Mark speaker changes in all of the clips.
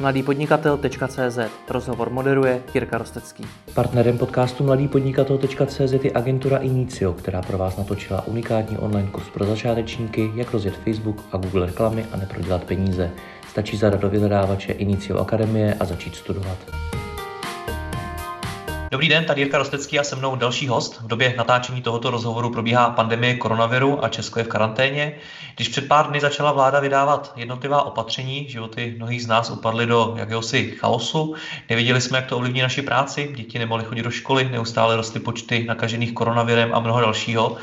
Speaker 1: mladýpodnikatel.cz Rozhovor moderuje Jirka Rostecký.
Speaker 2: Partnerem podcastu mladýpodnikatel.cz je agentura Inicio, která pro vás natočila unikátní online kurz pro začátečníky, jak rozjet Facebook a Google reklamy a neprodělat peníze. Stačí zadat do vyhledávače Inicio Akademie a začít studovat.
Speaker 1: Dobrý den, tady Jirka Rostecký a se mnou další host. V době natáčení tohoto rozhovoru probíhá pandemie koronaviru a Česko je v karanténě. Když před pár dny začala vláda vydávat jednotlivá opatření, životy mnohých z nás upadly do jakéhosi chaosu. Nevěděli jsme, jak to ovlivní naši práci, děti nemohly chodit do školy, neustále rostly počty nakažených koronavirem a mnoho dalšího.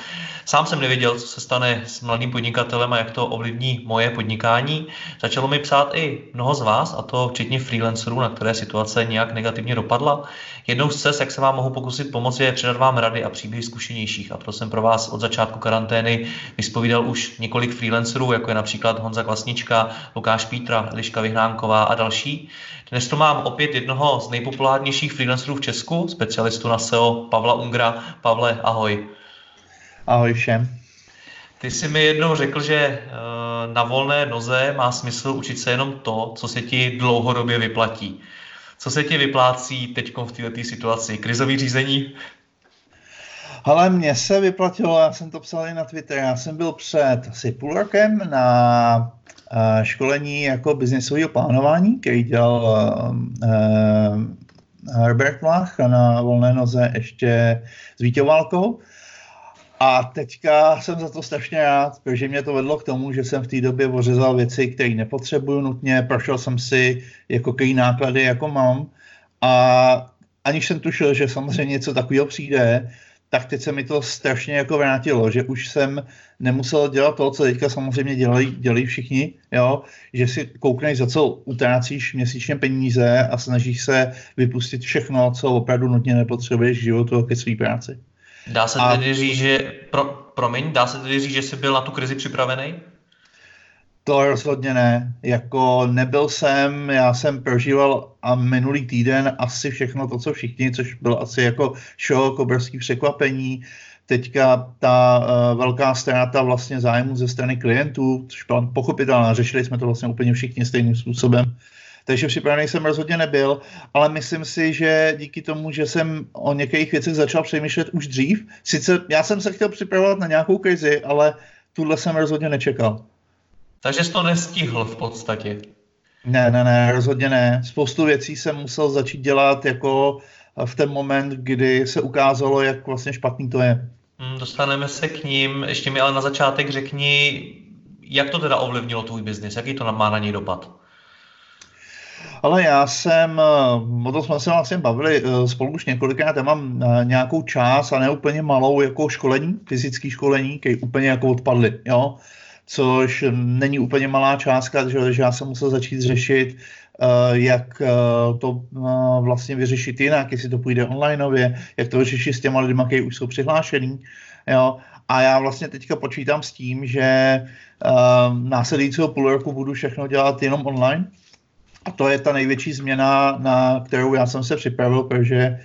Speaker 1: Sám jsem nevěděl, co se stane s mladým podnikatelem a jak to ovlivní moje podnikání. Začalo mi psát i mnoho z vás, a to včetně freelancerů, na které situace nějak negativně dopadla. Jednou z cest, jak se vám mohu pokusit pomoci, je předat vám rady a příběhy zkušenějších. A to jsem pro vás od začátku karantény vyspovídal už několik freelancerů, jako je například Honza Klasnička, Lukáš Pítra, Eliška Vyhnánková a další. Dnes tu mám opět jednoho z nejpopulárnějších freelancerů v Česku, specialistu na SEO Pavla Ungra. Pavle, ahoj.
Speaker 3: Ahoj všem.
Speaker 1: Ty jsi mi jednou řekl, že eh, na volné noze má smysl učit se jenom to, co se ti dlouhodobě vyplatí. Co se ti vyplácí teď v této situaci? Krizový řízení?
Speaker 3: Ale mně se vyplatilo, já jsem to psal i na Twitter, já jsem byl před asi půl rokem na eh, školení jako biznesového plánování, který dělal uh, Herbert Mlach na volné noze ještě s Vítěou Válkou. A teďka jsem za to strašně rád, protože mě to vedlo k tomu, že jsem v té době ořezal věci, které nepotřebuju nutně, prošel jsem si jako který náklady, jako mám. A aniž jsem tušil, že samozřejmě něco takového přijde, tak teď se mi to strašně jako vrátilo, že už jsem nemusel dělat to, co teďka samozřejmě dělají, dělají všichni, jo? že si koukneš, za co utrácíš měsíčně peníze a snažíš se vypustit všechno, co opravdu nutně nepotřebuješ životu a ke své práci.
Speaker 1: Dá se a... tedy říct, že, pro, promiň, dá se tedy říct, že jsi byl na tu krizi připravený?
Speaker 3: To rozhodně ne. Jako nebyl jsem, já jsem prožíval a minulý týden asi všechno to, co všichni, což bylo asi jako šok, obrovský překvapení. Teďka ta uh, velká ztráta vlastně zájmu ze strany klientů, což byla pochopitelná, řešili jsme to vlastně úplně všichni stejným způsobem takže připravený jsem rozhodně nebyl, ale myslím si, že díky tomu, že jsem o některých věcech začal přemýšlet už dřív, sice já jsem se chtěl připravovat na nějakou krizi, ale tuhle jsem rozhodně nečekal.
Speaker 1: Takže jsi to nestihl v podstatě.
Speaker 3: Ne, ne, ne, rozhodně ne. Spoustu věcí jsem musel začít dělat jako v ten moment, kdy se ukázalo, jak vlastně špatný to je.
Speaker 1: Hmm, dostaneme se k ním. Ještě mi ale na začátek řekni, jak to teda ovlivnilo tvůj biznis, jaký to má na něj dopad?
Speaker 3: Ale já jsem, eh, o tom jsme se vlastně bavili eh, spolu už několikrát, já mám eh, nějakou část a ne úplně malou jako školení, fyzické školení, které úplně jako odpadly, jo což není úplně malá částka, že, že já jsem musel začít řešit, jak to vlastně vyřešit jinak, jestli to půjde onlineově, jak to vyřešit s těma lidmi, kteří už jsou přihlášený. Jo. A já vlastně teďka počítám s tím, že následujícího půl roku budu všechno dělat jenom online, a to je ta největší změna, na kterou já jsem se připravil, protože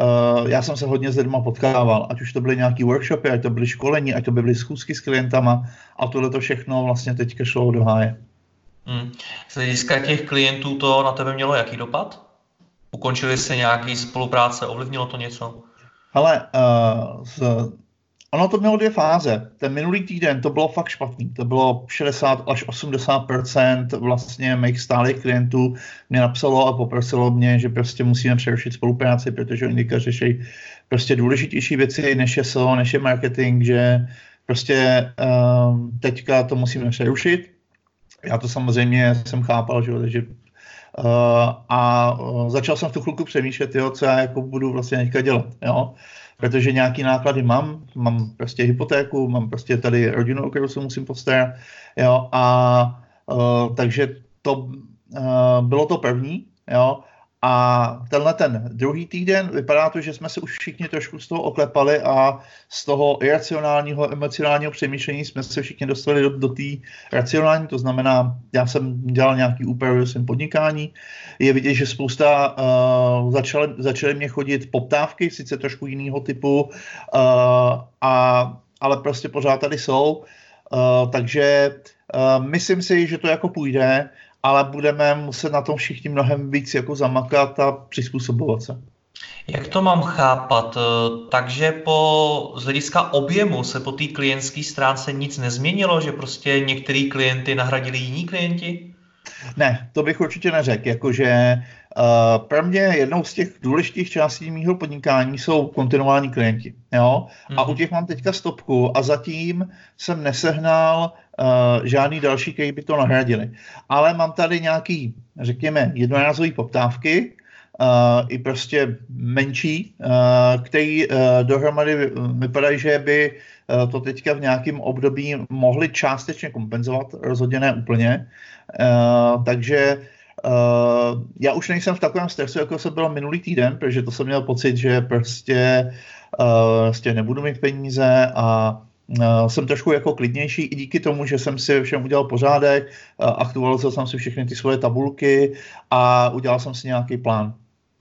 Speaker 3: uh, já jsem se hodně s lidmi potkával, ať už to byly nějaký workshopy, ať to byly školení, ať to byly schůzky s klientama a tohle to všechno vlastně teďka šlo do háje.
Speaker 1: Hmm. Z hlediska těch klientů to na tebe mělo jaký dopad? Ukončili se nějaký spolupráce, ovlivnilo to něco?
Speaker 3: Ale uh, z Ono to mělo dvě fáze. Ten minulý týden to bylo fakt špatný. To bylo 60 až 80% vlastně mých stálých klientů mě napsalo a poprosilo mě, že prostě musíme přerušit spolupráci, protože oni řeší prostě důležitější věci, než je SEO, než je marketing, že prostě um, teďka to musíme přerušit. Já to samozřejmě jsem chápal, že, a uh, začal jsem v tu chvilku přemýšlet, jo, co já jako budu vlastně teďka dělat. Jo protože nějaký náklady mám, mám prostě hypotéku, mám prostě tady rodinu, o kterou se musím postarat, jo, a uh, takže to bylo to první, jo, a tenhle ten druhý týden vypadá to, že jsme se už všichni trošku z toho oklepali a z toho iracionálního, emocionálního přemýšlení jsme se všichni dostali do, do té racionální, to znamená, já jsem dělal nějaký úpravy ve svém podnikání, je vidět, že spousta uh, začaly, začaly mě chodit poptávky, sice trošku jiného typu, uh, a, ale prostě pořád tady jsou, uh, takže uh, myslím si, že to jako půjde ale budeme muset na tom všichni mnohem víc jako zamakat a přizpůsobovat se.
Speaker 1: Jak to mám chápat? Takže po, z hlediska objemu se po té klientské stránce nic nezměnilo, že prostě některý klienty nahradili jiní klienti?
Speaker 3: Ne, to bych určitě neřekl. Jakože uh, pro mě jednou z těch důležitých částí mého podnikání jsou kontinuální klienti. Jo? Mm-hmm. A u mhm. těch mám teďka stopku a zatím jsem nesehnal uh, žádný další, který by to nahradili. Ale mám tady nějaký, řekněme, jednorázové poptávky, uh, i prostě menší, uh, který uh, dohromady vypadají, že by uh, to teďka v nějakém období mohli částečně kompenzovat, rozhodně ne úplně. Uh, takže uh, já už nejsem v takovém stresu, jako jsem byl minulý týden, protože to jsem měl pocit, že prostě, uh, prostě nebudu mít peníze a Uh, jsem trošku jako klidnější i díky tomu, že jsem si všem udělal pořádek, uh, aktualizoval jsem si všechny ty svoje tabulky a udělal jsem si nějaký plán.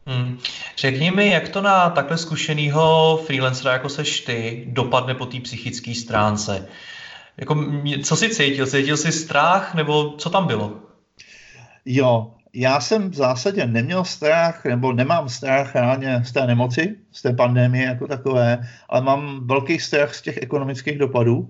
Speaker 1: Hmm. Řekni mi, jak to na takhle zkušenýho freelancera, jako seš ty, dopadne po té psychické stránce. Jako, co jsi cítil? Cítil jsi strach, nebo co tam bylo?
Speaker 3: Jo, já jsem v zásadě neměl strach, nebo nemám strach reálně z té nemoci, z té pandemie jako takové, ale mám velký strach z těch ekonomických dopadů.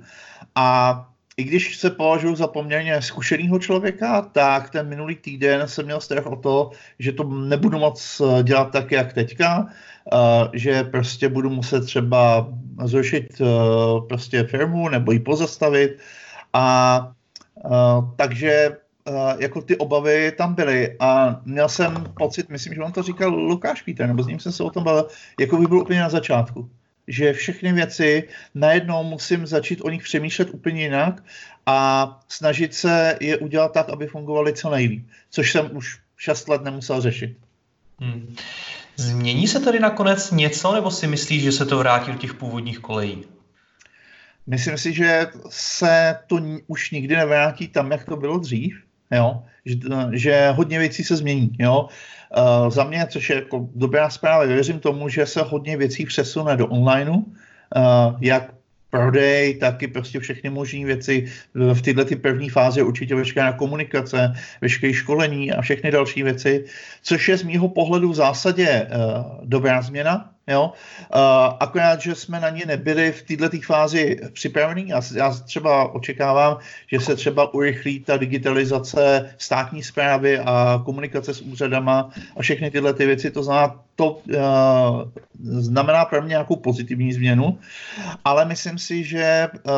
Speaker 3: A i když se považuji za poměrně zkušeného člověka, tak ten minulý týden jsem měl strach o to, že to nebudu moc eh, dělat tak, jak teďka, eh, že prostě budu muset třeba zrušit eh, prostě firmu nebo ji pozastavit. A takže jako ty obavy tam byly a měl jsem pocit, myslím, že on to říkal Lukáš Pítr, nebo s ním jsem se o tom bavil, jako by byl úplně na začátku že všechny věci najednou musím začít o nich přemýšlet úplně jinak a snažit se je udělat tak, aby fungovaly co nejlíp, což jsem už 6 let nemusel řešit. Hmm.
Speaker 1: Změní se tady nakonec něco, nebo si myslíš, že se to vrátí do těch původních kolejí?
Speaker 3: Myslím si, že se to už nikdy nevrátí tam, jak to bylo dřív, jo? Že, že hodně věcí se změní. Jo? Uh, za mě, což je jako dobrá zpráva, věřím tomu, že se hodně věcí přesune do onlineu, uh, jak prodej, taky prostě všechny možné věci. V této ty první fázi určitě veškerá komunikace, veškeré školení a všechny další věci, což je z mýho pohledu v zásadě uh, dobrá změna, Jo? Uh, akorát, že jsme na ně nebyli v této fázi připravení. Já, já třeba očekávám, že se třeba urychlí ta digitalizace státní zprávy a komunikace s úřadama a všechny tyhle ty věci. To znamená, to uh, znamená pro mě nějakou pozitivní změnu, ale myslím si, že uh,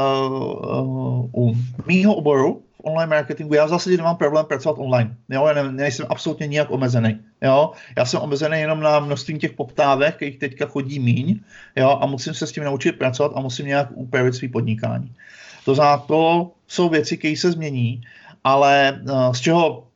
Speaker 3: uh, u mýho oboru online marketingu, já v zásadě nemám problém pracovat online. Jo? Já ne, nejsem absolutně nijak omezený. Jo? Já jsem omezený jenom na množství těch poptávek, kterých teďka chodí míň jo? a musím se s tím naučit pracovat a musím nějak upravit svý podnikání. To znamená, to jsou věci, které se změní, ale uh, z čeho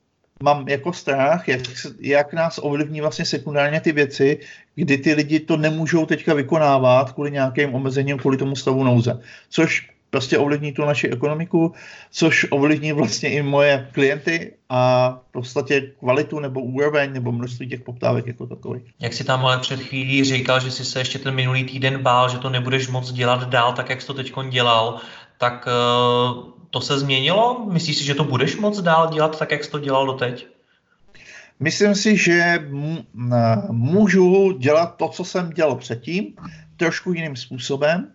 Speaker 3: mám jako strach, jak, jak nás ovlivní vlastně sekundárně ty věci, kdy ty lidi to nemůžou teďka vykonávat kvůli nějakým omezením, kvůli tomu stavu nouze. Což prostě ovlivní tu naši ekonomiku, což ovlivní vlastně i moje klienty a v podstatě kvalitu nebo úroveň nebo množství těch poptávek jako takových.
Speaker 1: Jak si tam ale před chvílí říkal, že jsi se ještě ten minulý týden bál, že to nebudeš moc dělat dál, tak jak jsi to teď dělal, tak uh, to se změnilo? Myslíš si, že to budeš moc dál dělat tak, jak jsi to dělal doteď?
Speaker 3: Myslím si, že můžu dělat to, co jsem dělal předtím, trošku jiným způsobem,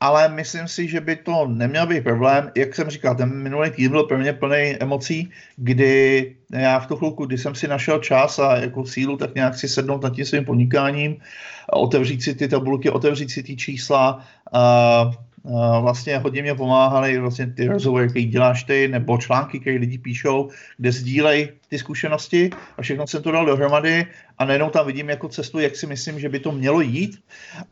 Speaker 3: ale myslím si, že by to neměl být problém. Jak jsem říkal, ten minulý týden byl pro mě plný emocí, kdy já v tu chvilku, kdy jsem si našel čas a jako sílu, tak nějak si sednout nad tím svým podnikáním, otevřít si ty tabulky, otevřít si ty čísla, a vlastně hodně mě pomáhaly vlastně ty rozhovory, které děláš ty, nebo články, které lidi píšou, kde sdílej ty zkušenosti a všechno jsem to dal dohromady a najednou tam vidím jako cestu, jak si myslím, že by to mělo jít,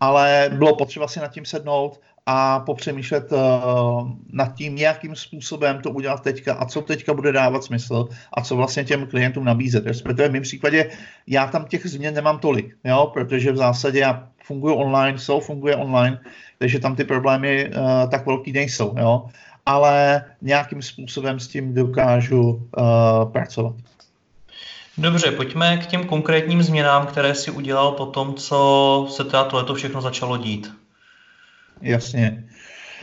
Speaker 3: ale bylo potřeba si nad tím sednout a popřemýšlet uh, nad tím, nějakým způsobem to udělat teďka a co teďka bude dávat smysl a co vlastně těm klientům nabízet. Respektive v mém případě já tam těch změn nemám tolik, jo, protože v zásadě já funguji online, jsou funguje online, takže tam ty problémy uh, tak velký nejsou, jo, ale nějakým způsobem s tím dokážu uh, pracovat.
Speaker 1: Dobře, pojďme k těm konkrétním změnám, které si udělal po tom, co se teda tohleto všechno začalo dít.
Speaker 3: Jasně.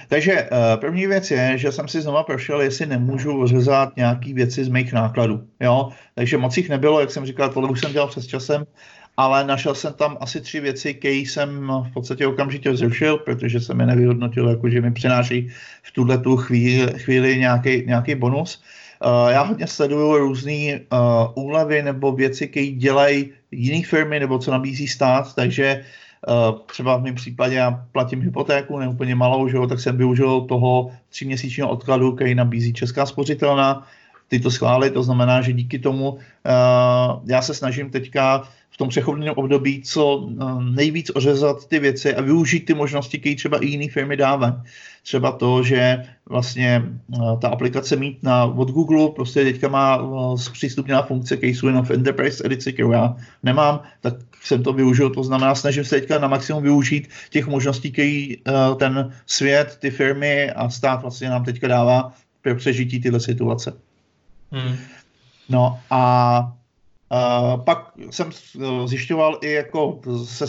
Speaker 3: Takže první věc je, že jsem si znova prošel, jestli nemůžu řezat nějaký věci z mých nákladů. Jo? Takže moc jich nebylo, jak jsem říkal, tohle už jsem dělal přes časem, ale našel jsem tam asi tři věci, které jsem v podstatě okamžitě zrušil, protože jsem je nevyhodnotil, jako že mi přináší v tuhle tu chvíli, chvíli nějaký, nějaký bonus. Uh, já hodně sleduju různé uh, úlevy nebo věci, které dělají jiné firmy nebo co nabízí stát, takže uh, třeba v mém případě já platím hypotéku, neúplně malou, že jo, tak jsem využil toho tříměsíčního odkladu, který nabízí Česká spořitelna, ty to schválit, to znamená, že díky tomu uh, já se snažím teďka tom přechodném období co uh, nejvíc ořezat ty věci a využít ty možnosti, které třeba i jiné firmy dávají. Třeba to, že vlastně uh, ta aplikace mít na, od Google prostě teďka má uh, zpřístupněná funkce, které jsou jenom v Enterprise edici, kterou já nemám, tak jsem to využil, to znamená, snažím se teďka na maximum využít těch možností, které ten svět, ty firmy a stát vlastně nám teďka dává pro přežití tyhle situace. Hmm. No a Pak jsem zjišťoval i jako se,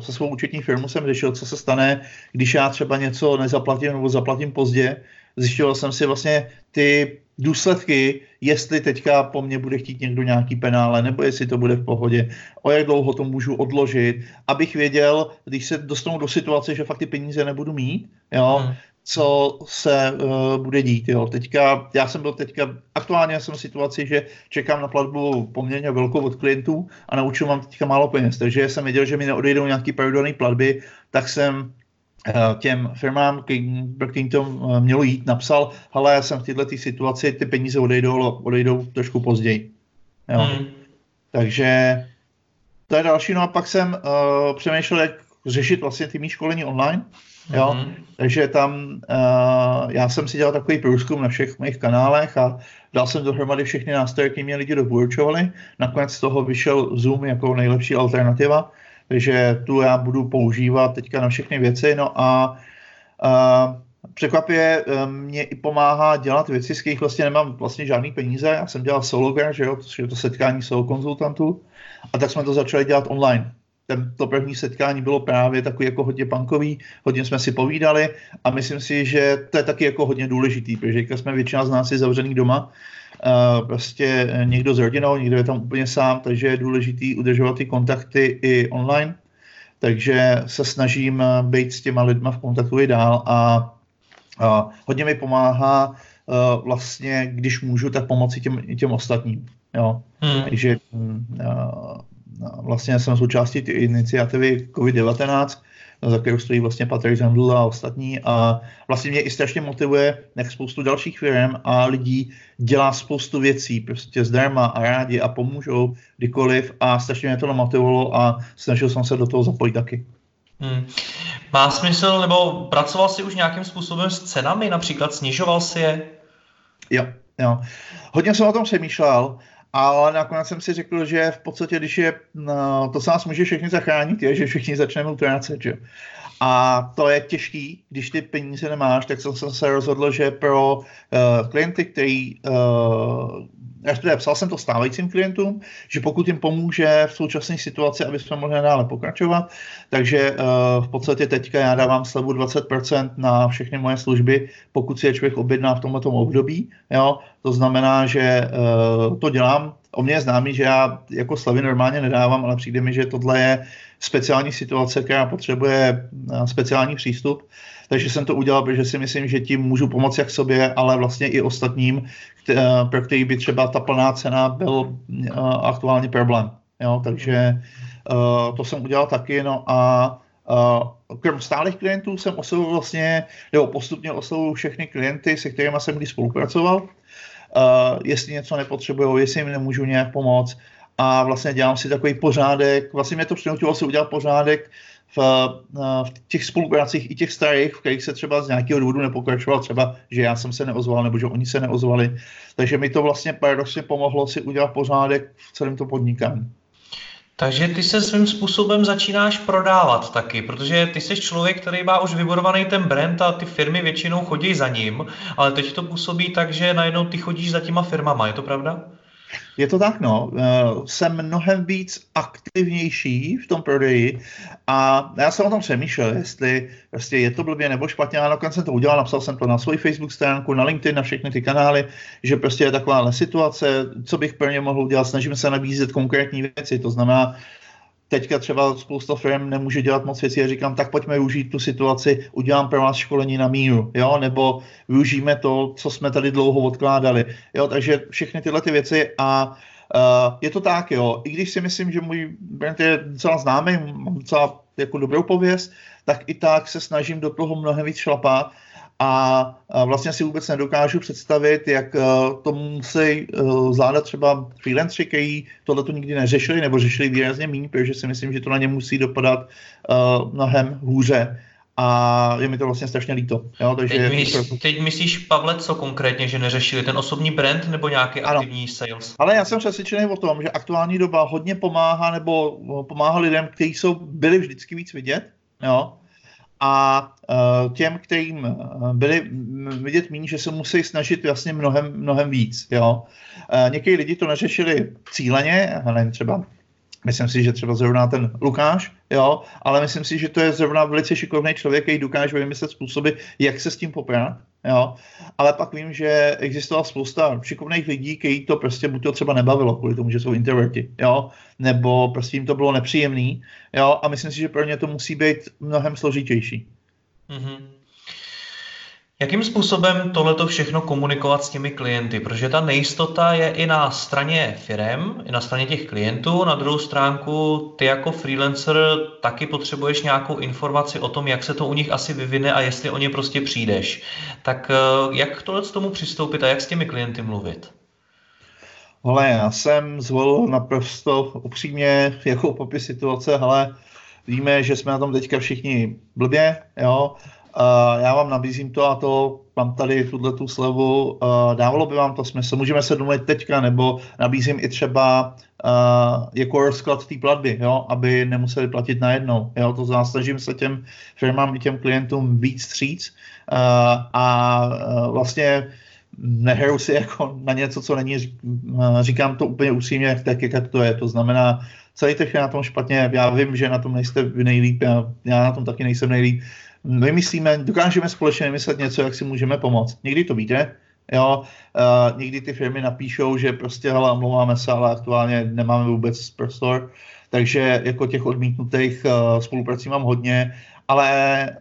Speaker 3: se svou účetní firmou jsem řešil, co se stane, když já třeba něco nezaplatím nebo zaplatím pozdě. Zjišťoval jsem si vlastně ty důsledky, jestli teďka po mně bude chtít někdo nějaký penále, nebo jestli to bude v pohodě, o jak dlouho to můžu odložit, abych věděl, když se dostanu do situace, že fakt ty peníze nebudu mít, jo, hmm co se uh, bude dít. Jo. Teďka, já jsem byl teďka, aktuálně jsem v situaci, že čekám na platbu poměrně velkou od klientů a naučil mám teďka málo peněz, takže jsem věděl, že mi neodejdou nějaký pravidelné platby, tak jsem uh, těm firmám, pro kterým to uh, mělo jít, napsal, ale já jsem v této situaci, ty peníze odejdou, odejdou trošku později. Jo. Hmm. Takže to je další, no a pak jsem uh, přemýšlel, jak řešit vlastně ty mý školení online, Jo? Mm-hmm. Takže tam uh, já jsem si dělal takový průzkum na všech mých kanálech a dal jsem dohromady všechny nástroje, které mě lidi doporučovali. Nakonec z toho vyšel Zoom jako nejlepší alternativa, takže tu já budu používat teďka na všechny věci. No a uh, překvapivě uh, mě i pomáhá dělat věci, z kterých vlastně nemám vlastně žádný peníze. Já jsem dělal sologar, že jo, to je to setkání solo konzultantů a tak jsme to začali dělat online ten, to první setkání bylo právě takový jako hodně punkový, hodně jsme si povídali a myslím si, že to je taky jako hodně důležitý, protože jsme většina z nás je zavřený doma, uh, prostě někdo s rodinou, někdo je tam úplně sám, takže je důležitý udržovat ty kontakty i online, takže se snažím být s těma lidma v kontaktu i dál a uh, hodně mi pomáhá uh, vlastně, když můžu, tak pomoci těm, těm ostatním. Jo. Hmm. Takže uh, vlastně jsem součástí ty iniciativy COVID-19, za kterou stojí vlastně Patrick Zandl a ostatní a vlastně mě i strašně motivuje, jak spoustu dalších firm a lidí dělá spoustu věcí prostě zdarma a rádi a pomůžou kdykoliv a strašně mě to namotivovalo a snažil jsem se do toho zapojit taky. Hmm.
Speaker 1: Má smysl, nebo pracoval jsi už nějakým způsobem s cenami, například snižoval si je?
Speaker 3: Jo, jo. Hodně jsem o tom přemýšlel ale nakonec jsem si řekl, že v podstatě, když je, no, to se nás může všechny zachránit, je, že všichni začneme utrácet, že? A to je těžký, když ty peníze nemáš, tak jsem se rozhodl, že pro uh, klienty, který uh, respektive psal jsem to stávajícím klientům, že pokud jim pomůže v současné situaci, aby jsme mohli dále pokračovat, takže uh, v podstatě teďka já dávám slevu 20% na všechny moje služby, pokud si je člověk objedná v tomto období, jo, to znamená, že uh, to dělám, o mě je známý, že já jako slevy normálně nedávám, ale přijde mi, že tohle je speciální situace, která potřebuje uh, speciální přístup, takže jsem to udělal, protože si myslím, že tím můžu pomoct jak sobě, ale vlastně i ostatním, pro který by třeba ta plná cena byl eh, aktuálně problém. Jo, takže to jsem udělal taky, no a krom stálých klientů jsem oslovil vlastně, nebo postupně oslovil všechny klienty, se kterými jsem kdy spolupracoval, uh, jestli něco nepotřebují, jestli jim nemůžu nějak pomoct a vlastně dělám si takový pořádek, vlastně mě to přinutilo si udělat pořádek v, v těch spolupracích i těch starých, v kterých se třeba z nějakého důvodu nepokračoval, třeba, že já jsem se neozval, nebo že oni se neozvali. Takže mi to vlastně paradoxně pomohlo si udělat pořádek v celém to podnikání.
Speaker 1: Takže ty se svým způsobem začínáš prodávat taky, protože ty jsi člověk, který má už vybudovaný ten brand a ty firmy většinou chodí za ním, ale teď to působí tak, že najednou ty chodíš za těma firmama, je to pravda?
Speaker 3: Je to tak, no. Jsem mnohem víc aktivnější v tom prodeji a já jsem o tom přemýšlel, jestli prostě je to blbě nebo špatně, ale nakonec jsem to udělal, napsal jsem to na svoji Facebook stránku, na LinkedIn, na všechny ty kanály, že prostě je taková situace, co bych pro ně mohl udělat, snažím se nabízet konkrétní věci, to znamená, teďka třeba spousta firm nemůže dělat moc věcí a říkám, tak pojďme využít tu situaci, udělám pro vás školení na míru, jo, nebo využijeme to, co jsme tady dlouho odkládali, jo, takže všechny tyhle ty věci a uh, je to tak, jo, i když si myslím, že můj brand je docela známý, mám docela jako dobrou pověst, tak i tak se snažím do toho mnohem víc šlapat a vlastně si vůbec nedokážu představit, jak eh, to musí eh, zvládat třeba freelanceri, kteří tohle to nikdy neřešili nebo řešili výrazně méně, protože si myslím, že to na ně musí dopadat eh, mnohem hůře a je mi to vlastně strašně líto. Jo?
Speaker 1: Takže teď, mys, teď myslíš, Pavle, co konkrétně, že neřešili ten osobní brand nebo nějaký ano. aktivní sales?
Speaker 3: Ale já jsem přesvědčený o tom, že aktuální doba hodně pomáhá nebo pomáhá lidem, kteří jsou byli vždycky víc vidět, jo? A uh, těm, kterým e, byli vidět méně, že se musí snažit vlastně mnohem, mnohem víc. Jo. Někteří lidi to neřešili cíleně, třeba Myslím si, že třeba zrovna ten Lukáš, jo, ale myslím si, že to je zrovna velice šikovný člověk, který dokáže vymyslet způsoby, jak se s tím poprat. Jo. Ale pak vím, že existovala spousta šikovných lidí, kteří to prostě buď to třeba nebavilo kvůli tomu, že jsou introverti, jo, nebo prostě jim to bylo nepříjemný, jo, a myslím si, že pro ně to musí být mnohem složitější. Mm-hmm.
Speaker 1: Jakým způsobem tohleto všechno komunikovat s těmi klienty? Protože ta nejistota je i na straně firem, i na straně těch klientů. Na druhou stránku ty jako freelancer taky potřebuješ nějakou informaci o tom, jak se to u nich asi vyvine a jestli o ně prostě přijdeš. Tak eh, jak tohle k tomu přistoupit a jak s těmi klienty mluvit?
Speaker 3: Ale já jsem zvolil naprosto upřímně jako popis situace, ale víme, že jsme na tom teďka všichni blbě, jo, Uh, já vám nabízím to a to, mám tady tuhle tu slevu, uh, dávalo by vám to smysl, můžeme se domluvit teďka, nebo nabízím i třeba uh, jako rozklad té platby, jo, aby nemuseli platit najednou, jo, to znamená, snažím se těm firmám i těm klientům víc stříc. Uh, a uh, vlastně nehraju si jako na něco, co není, říkám to úplně upřímně, tak jak to je, to znamená, celý trh je na tom špatně, já vím, že na tom nejste nejlíp, já, já na tom taky nejsem nejlíp, vymyslíme, dokážeme společně vymyslet něco, jak si můžeme pomoct. Někdy to víte, jo, uh, někdy ty firmy napíšou, že prostě, hele, omlouváme se, ale aktuálně nemáme vůbec prostor, takže jako těch odmítnutých uh, spoluprací mám hodně, ale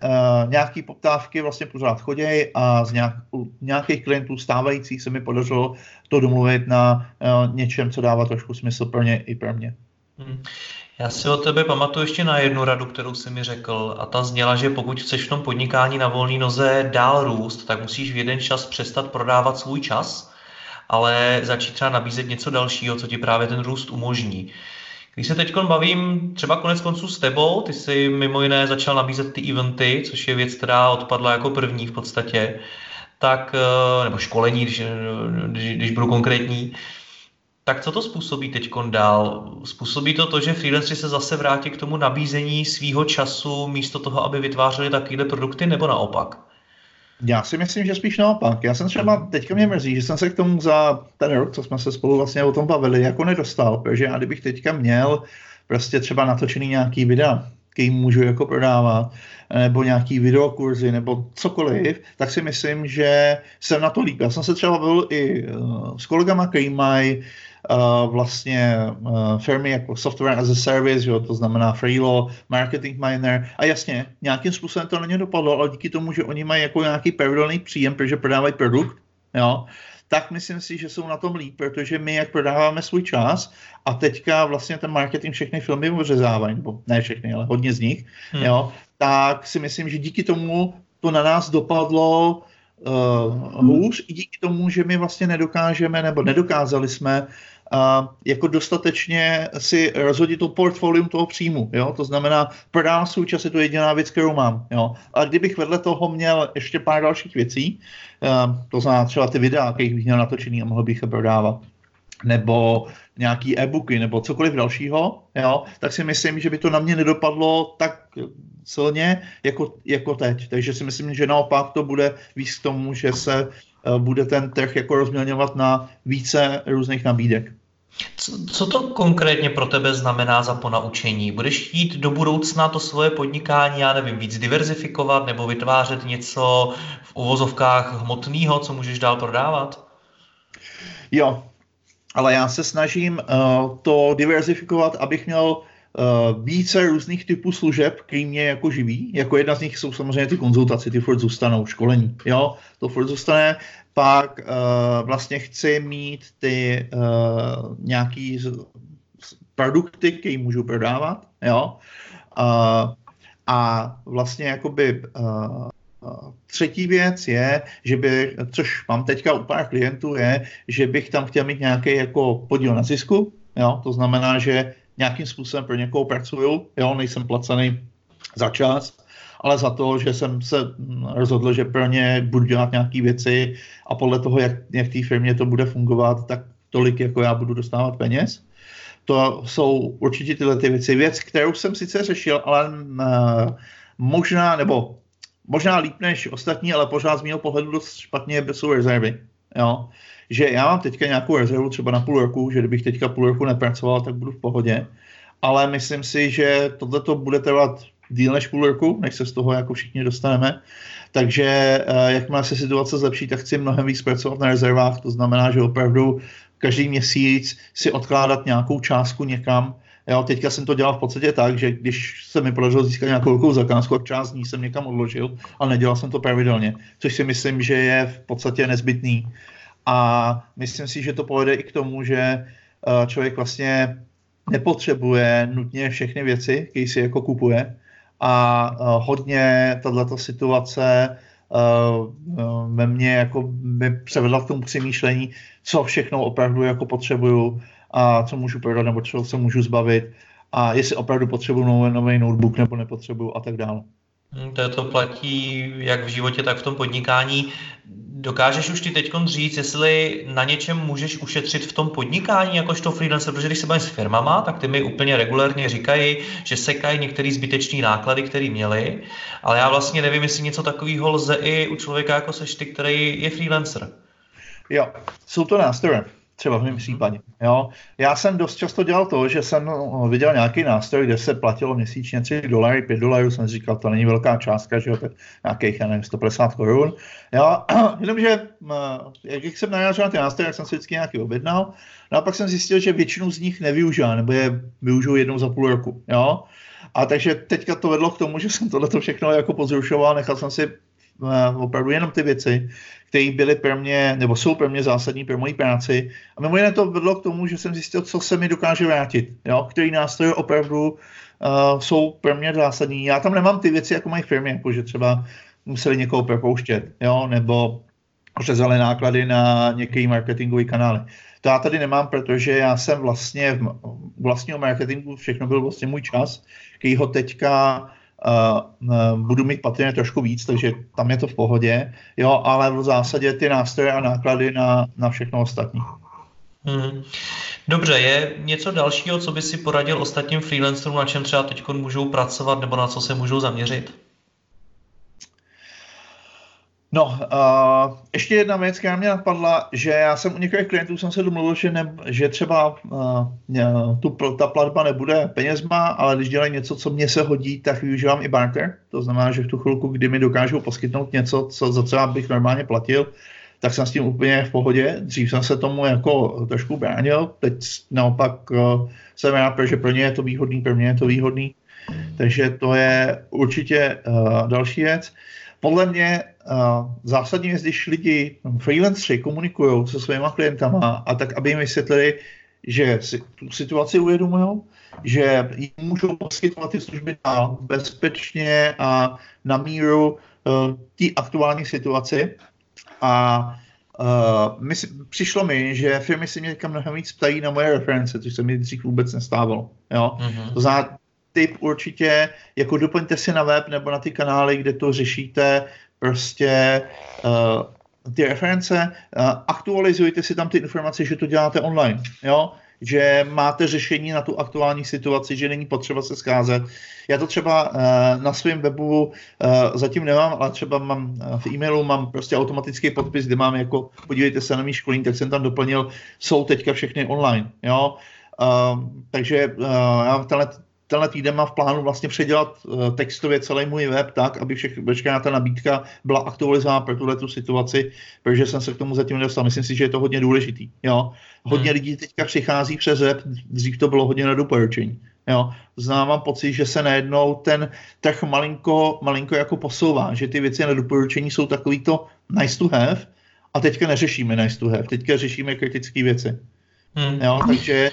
Speaker 3: uh, nějaký poptávky vlastně pořád chodějí a z nějak, u nějakých klientů stávajících se mi podařilo to domluvit na uh, něčem, co dává trošku smysl pro ně i pro mě. Hmm.
Speaker 1: Já si od tebe pamatuju ještě na jednu radu, kterou jsi mi řekl, a ta zněla, že pokud chceš v tom podnikání na volné noze dál růst, tak musíš v jeden čas přestat prodávat svůj čas, ale začít třeba nabízet něco dalšího, co ti právě ten růst umožní. Když se teď bavím třeba konec konců s tebou, ty jsi mimo jiné začal nabízet ty eventy, což je věc, která odpadla jako první v podstatě, tak, eh, nebo školení, když, když, když budu konkrétní, tak co to způsobí teď dál? Způsobí to to, že freelanceri se zase vrátí k tomu nabízení svýho času místo toho, aby vytvářeli takovéhle produkty, nebo naopak?
Speaker 3: Já si myslím, že spíš naopak. Já jsem třeba, teďka mě mrzí, že jsem se k tomu za ten rok, co jsme se spolu vlastně o tom bavili, jako nedostal, protože já kdybych teďka měl prostě třeba natočený nějaký videa, který můžu jako prodávat, nebo nějaký videokurzy, nebo cokoliv, tak si myslím, že jsem na to líp. Já jsem se třeba bavil i uh, s kolegama, kteří mají uh, vlastně uh, firmy jako Software as a Service, jo, to znamená Freelo, Marketing Miner a jasně, nějakým způsobem to na ně dopadlo, ale díky tomu, že oni mají jako nějaký pravidelný příjem, protože prodávají produkt, jo, tak myslím si, že jsou na tom líp, protože my, jak prodáváme svůj čas a teďka vlastně ten marketing všechny filmy ořezávají, nebo ne všechny, ale hodně z nich, hmm. jo, tak si myslím, že díky tomu to na nás dopadlo uh, hůř, i díky tomu, že my vlastně nedokážeme, nebo nedokázali jsme uh, jako dostatečně si rozhodit to portfolium toho příjmu. Jo? To znamená, prodám svůj čas, je to jediná věc, kterou mám. Jo? A kdybych vedle toho měl ještě pár dalších věcí, uh, to znamená třeba ty videa, kterých bych měl natočený a mohl bych je prodávat, nebo nějaký e-booky nebo cokoliv dalšího, jo, tak si myslím, že by to na mě nedopadlo tak silně jako, jako teď. Takže si myslím, že naopak to bude víc k tomu, že se bude ten trh jako rozmělňovat na více různých nabídek.
Speaker 1: Co, co to konkrétně pro tebe znamená za ponaučení? Budeš chtít do budoucna to svoje podnikání, já nevím, víc diverzifikovat nebo vytvářet něco v uvozovkách hmotného, co můžeš dál prodávat?
Speaker 3: Jo, ale já se snažím uh, to diverzifikovat, abych měl uh, více různých typů služeb, který mě jako živí. Jako jedna z nich jsou samozřejmě ty konzultace, ty furt zůstanou, školení. Jo, to furt zůstane. Pak uh, vlastně chci mít ty uh, nějaký produkty, které můžu prodávat. Jo. Uh, a vlastně jakoby uh, Třetí věc je, že by, což mám teďka u pár klientů, je, že bych tam chtěl mít nějaký jako podíl na zisku, jo? to znamená, že nějakým způsobem pro někoho pracuju, jo? nejsem placený za čas, ale za to, že jsem se rozhodl, že pro ně budu dělat nějaké věci a podle toho, jak, jak té firmě to bude fungovat, tak tolik, jako já budu dostávat peněz. To jsou určitě tyhle ty věci. Věc, kterou jsem sice řešil, ale uh, možná, nebo možná líp než ostatní, ale pořád z mého pohledu dost špatně jsou rezervy. Jo? Že já mám teďka nějakou rezervu třeba na půl roku, že kdybych teďka půl roku nepracoval, tak budu v pohodě. Ale myslím si, že tohle to bude trvat díl než půl roku, než se z toho jako všichni dostaneme. Takže eh, jakmile se situace zlepší, tak chci mnohem víc pracovat na rezervách. To znamená, že opravdu každý měsíc si odkládat nějakou částku někam, Jo, teďka jsem to dělal v podstatě tak, že když se mi podařilo získat nějakou velkou zakázku, a část ní jsem někam odložil, ale nedělal jsem to pravidelně, což si myslím, že je v podstatě nezbytný. A myslím si, že to povede i k tomu, že eh, člověk vlastně nepotřebuje nutně všechny věci, které si jako kupuje. A eh, hodně tato situace eh, ve mně jako by převedla k tomu přemýšlení, co všechno opravdu jako potřebuju a co můžu prodat nebo čeho se můžu zbavit a jestli opravdu potřebuji nový, nový notebook nebo nepotřebuju a tak dále.
Speaker 1: Hmm, to, to platí jak v životě, tak v tom podnikání. Dokážeš už ty teď říct, jestli na něčem můžeš ušetřit v tom podnikání jakožto freelancer, protože když se bavím s firmama, tak ty mi úplně regulérně říkají, že sekají některé zbytečné náklady, které měli, ale já vlastně nevím, jestli něco takového lze i u člověka jako seš ty, který je freelancer.
Speaker 3: Jo, jsou to nástroje třeba v mém případě. Jo. Já jsem dost často dělal to, že jsem no, viděl nějaký nástroj, kde se platilo měsíčně 3 dolary, 5 dolarů, jsem říkal, to není velká částka, že jo, to nějakých, já nevím, 150 korun. Jo. Jenomže, jak jsem narážel na ty nástroje, tak jsem si vždycky nějaký objednal, no a pak jsem zjistil, že většinu z nich nevyužívá, nebo je využiju jednou za půl roku. Jo. A takže teďka to vedlo k tomu, že jsem tohle všechno jako pozrušoval, nechal jsem si opravdu jenom ty věci, které byly pro mě, nebo jsou pro mě zásadní pro moji práci. A mimo jiné to vedlo k tomu, že jsem zjistil, co se mi dokáže vrátit, jo? který nástroje opravdu uh, jsou pro mě zásadní. Já tam nemám ty věci, jako mají firmy, jako že třeba museli někoho propouštět, jo? nebo řezali náklady na některé marketingové kanály. To já tady nemám, protože já jsem vlastně v vlastního marketingu, všechno byl vlastně můj čas, který ho teďka uh, budu mít patrně trošku víc, takže tam je to v pohodě, jo, ale v zásadě ty nástroje a náklady na, na všechno ostatní.
Speaker 1: Hmm. Dobře, je něco dalšího, co by si poradil ostatním freelancerům, na čem třeba teď můžou pracovat nebo na co se můžou zaměřit?
Speaker 3: No, uh, ještě jedna věc, která mě napadla, že já jsem u některých klientů jsem se domluvil, že, ne, že třeba uh, tu, ta platba nebude penězma, ale když dělají něco, co mě se hodí, tak využívám i barter. To znamená, že v tu chvilku, kdy mi dokážou poskytnout něco, co, za co bych normálně platil, tak jsem s tím úplně v pohodě. Dřív jsem se tomu jako trošku bránil, teď naopak uh, jsem rád, protože pro ně je to výhodný, pro mě je to výhodný. Takže to je určitě uh, další věc. Podle mě zásadní je, když lidi, freelanceri komunikují se svými klientama a tak, aby jim vysvětlili, že si tu situaci uvědomují, že jim můžou poskytovat ty služby dál bezpečně a na míru uh, té aktuální situaci. A uh, my, přišlo mi, že firmy si mě teďka mnohem víc ptají na moje reference, což se mi dřív vůbec nestávalo. Jo? Mm-hmm. To znamená, tip určitě, jako doplňte si na web nebo na ty kanály, kde to řešíte, prostě uh, ty reference, uh, aktualizujte si tam ty informace, že to děláte online, jo, že máte řešení na tu aktuální situaci, že není potřeba se scházet. Já to třeba uh, na svém webu uh, zatím nemám, ale třeba mám uh, v e-mailu mám prostě automatický podpis, kde mám jako, podívejte se na mý školení, tak jsem tam doplnil, jsou teďka všechny online, jo. Uh, takže uh, já tenhle, tenhle týden mám v plánu vlastně předělat uh, textově celý můj web tak, aby všech, veškerá ta nabídka byla aktualizována pro tuhle tu situaci, protože jsem se k tomu zatím nedostal. Myslím si, že je to hodně důležitý. Jo? Hodně hmm. lidí teďka přichází přes web, dřív to bylo hodně na doporučení. Jo, znám mám pocit, že se najednou ten trh malinko, malinko jako posouvá, že ty věci na doporučení jsou takový to nice to have a teďka neřešíme nice to have, teďka řešíme kritické věci. Hmm. Jo, takže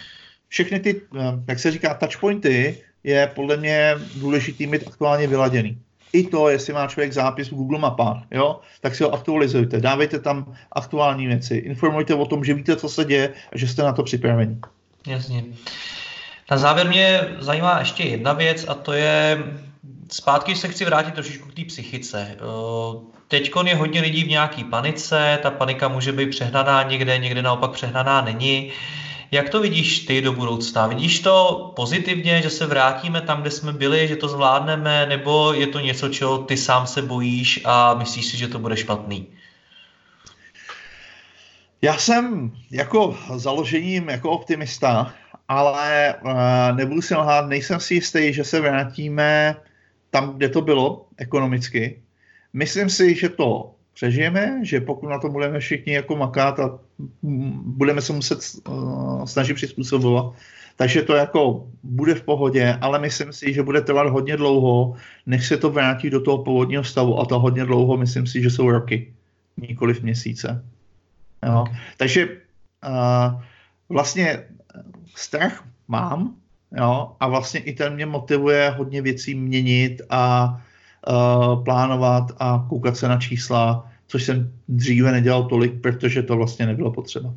Speaker 3: všechny ty, eh, jak se říká, touchpointy je podle mě důležitý mít aktuálně vyladěný. I to, jestli má člověk zápis v Google mapách, jo, tak si ho aktualizujte, dávejte tam aktuální věci, informujte o tom, že víte, co se děje a že jste na to připraveni.
Speaker 1: Jasně. Na závěr mě zajímá ještě jedna věc a to je, zpátky se chci vrátit trošičku k té psychice. Eh, Teď je hodně lidí v nějaký panice, ta panika může být přehnaná někde, někde naopak přehnaná není. Jak to vidíš ty do budoucna? Vidíš to pozitivně, že se vrátíme tam, kde jsme byli, že to zvládneme, nebo je to něco, čeho ty sám se bojíš a myslíš si, že to bude špatný?
Speaker 3: Já jsem jako založením jako optimista, ale uh, nebudu si lhát, nejsem si jistý, že se vrátíme tam, kde to bylo ekonomicky. Myslím si, že to přežijeme, že pokud na to budeme všichni jako makat a budeme se muset uh, snažit přizpůsobovat, takže to jako bude v pohodě, ale myslím si, že bude trvat hodně dlouho, než se to vrátí do toho původního stavu a to hodně dlouho, myslím si, že jsou roky, nikoli v měsíce. Jo? Takže uh, vlastně strach mám jo? a vlastně i ten mě motivuje hodně věcí měnit a uh, plánovat a koukat se na čísla, což jsem dříve nedělal tolik, protože to vlastně nebylo potřeba.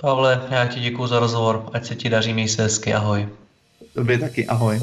Speaker 1: Pavle, já ti děkuji za rozhovor, ať se ti daří, měj se hezky, ahoj.
Speaker 3: Tobě taky, ahoj.